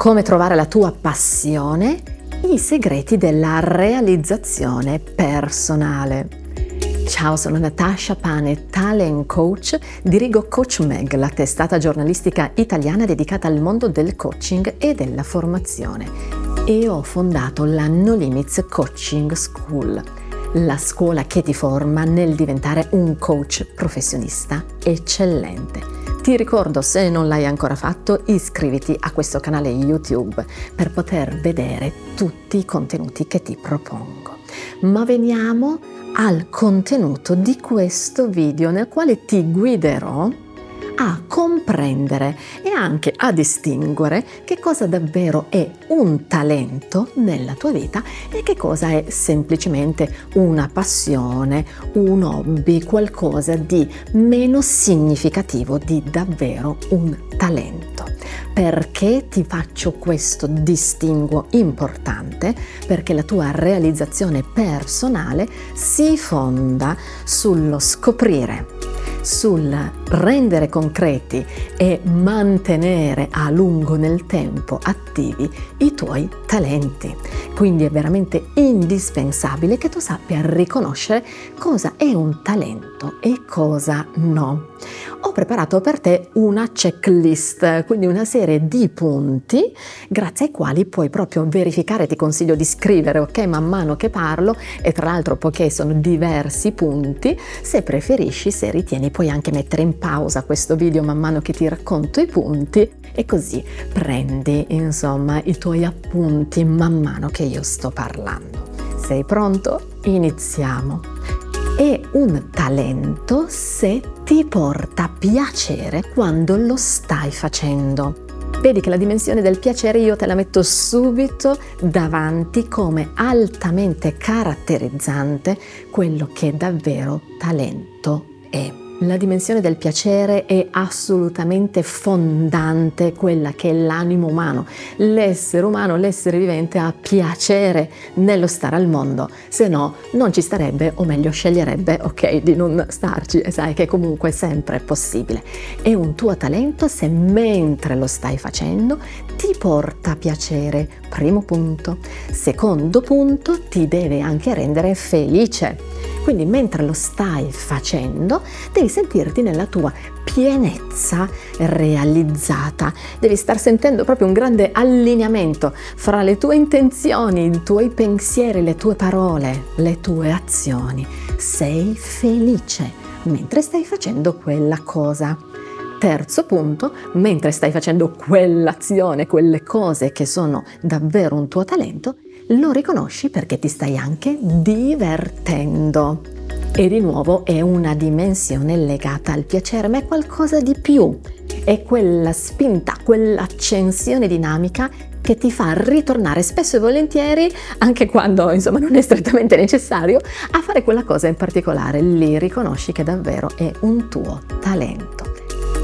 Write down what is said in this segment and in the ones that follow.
come trovare la tua passione, i segreti della realizzazione personale. Ciao, sono Natasha Pane, talent coach, dirigo Coach Meg, la testata giornalistica italiana dedicata al mondo del coaching e della formazione e ho fondato la No Limits Coaching School, la scuola che ti forma nel diventare un coach professionista eccellente. Ti ricordo, se non l'hai ancora fatto, iscriviti a questo canale YouTube per poter vedere tutti i contenuti che ti propongo. Ma veniamo al contenuto di questo video nel quale ti guiderò a comprendere e anche a distinguere che cosa davvero è un talento nella tua vita e che cosa è semplicemente una passione, un hobby, qualcosa di meno significativo di davvero un talento. Perché ti faccio questo distinguo importante? Perché la tua realizzazione personale si fonda sullo scoprire sul rendere concreti e mantenere a lungo nel tempo attivi i tuoi talenti. Quindi è veramente indispensabile che tu sappia riconoscere cosa è un talento e cosa no ho preparato per te una checklist, quindi una serie di punti grazie ai quali puoi proprio verificare, ti consiglio di scrivere, ok, man mano che parlo e tra l'altro poiché sono diversi punti, se preferisci, se ritieni, puoi anche mettere in pausa questo video man mano che ti racconto i punti e così prendi insomma i tuoi appunti man mano che io sto parlando. Sei pronto? Iniziamo. È un talento se ti porta piacere quando lo stai facendo. Vedi che la dimensione del piacere io te la metto subito davanti come altamente caratterizzante quello che davvero talento è. La dimensione del piacere è assolutamente fondante, quella che è l'animo umano. L'essere umano, l'essere vivente ha piacere nello stare al mondo, se no non ci starebbe, o meglio sceglierebbe, ok, di non starci e sai che comunque è sempre possibile. È un tuo talento se mentre lo stai facendo ti porta piacere, primo punto. Secondo punto, ti deve anche rendere felice. Quindi mentre lo stai facendo devi sentirti nella tua pienezza realizzata, devi star sentendo proprio un grande allineamento fra le tue intenzioni, i tuoi pensieri, le tue parole, le tue azioni. Sei felice mentre stai facendo quella cosa. Terzo punto, mentre stai facendo quell'azione, quelle cose che sono davvero un tuo talento, lo riconosci perché ti stai anche divertendo. E di nuovo è una dimensione legata al piacere, ma è qualcosa di più. È quella spinta, quell'accensione dinamica che ti fa ritornare spesso e volentieri, anche quando insomma non è strettamente necessario, a fare quella cosa in particolare. Lì riconosci che davvero è un tuo talento.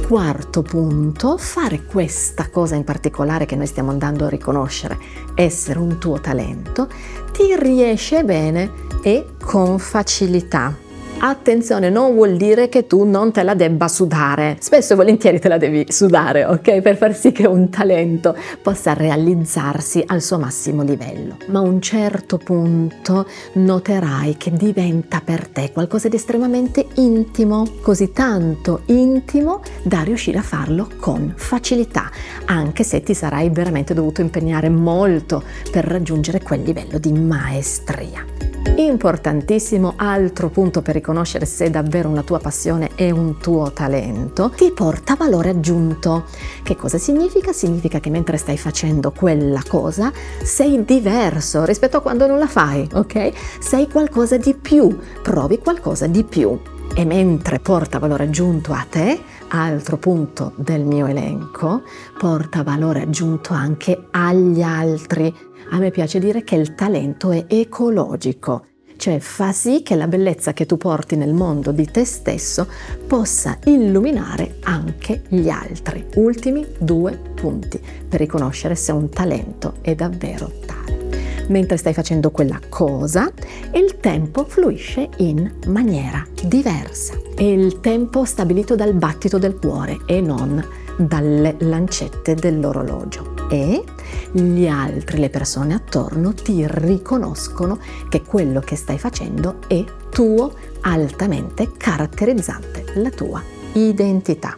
Quarto punto, fare questa cosa in particolare che noi stiamo andando a riconoscere, essere un tuo talento, ti riesce bene e con facilità. Attenzione, non vuol dire che tu non te la debba sudare. Spesso e volentieri te la devi sudare, ok? Per far sì che un talento possa realizzarsi al suo massimo livello. Ma a un certo punto noterai che diventa per te qualcosa di estremamente intimo, così tanto intimo da riuscire a farlo con facilità, anche se ti sarai veramente dovuto impegnare molto per raggiungere quel livello di maestria. Importantissimo altro punto per riconoscere se davvero una tua passione è un tuo talento, ti porta valore aggiunto. Che cosa significa? Significa che mentre stai facendo quella cosa sei diverso rispetto a quando non la fai, ok? Sei qualcosa di più, provi qualcosa di più. E mentre porta valore aggiunto a te, altro punto del mio elenco, porta valore aggiunto anche agli altri a me piace dire che il talento è ecologico, cioè fa sì che la bellezza che tu porti nel mondo di te stesso possa illuminare anche gli altri. Ultimi due punti per riconoscere se un talento è davvero tale. Mentre stai facendo quella cosa, il tempo fluisce in maniera diversa. È il tempo stabilito dal battito del cuore e non dalle lancette dell'orologio. E gli altri, le persone attorno ti riconoscono che quello che stai facendo è tuo, altamente caratterizzante, la tua identità.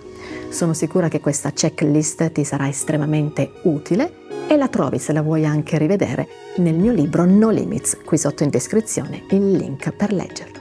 Sono sicura che questa checklist ti sarà estremamente utile e la trovi se la vuoi anche rivedere nel mio libro No Limits, qui sotto in descrizione il link per leggerlo.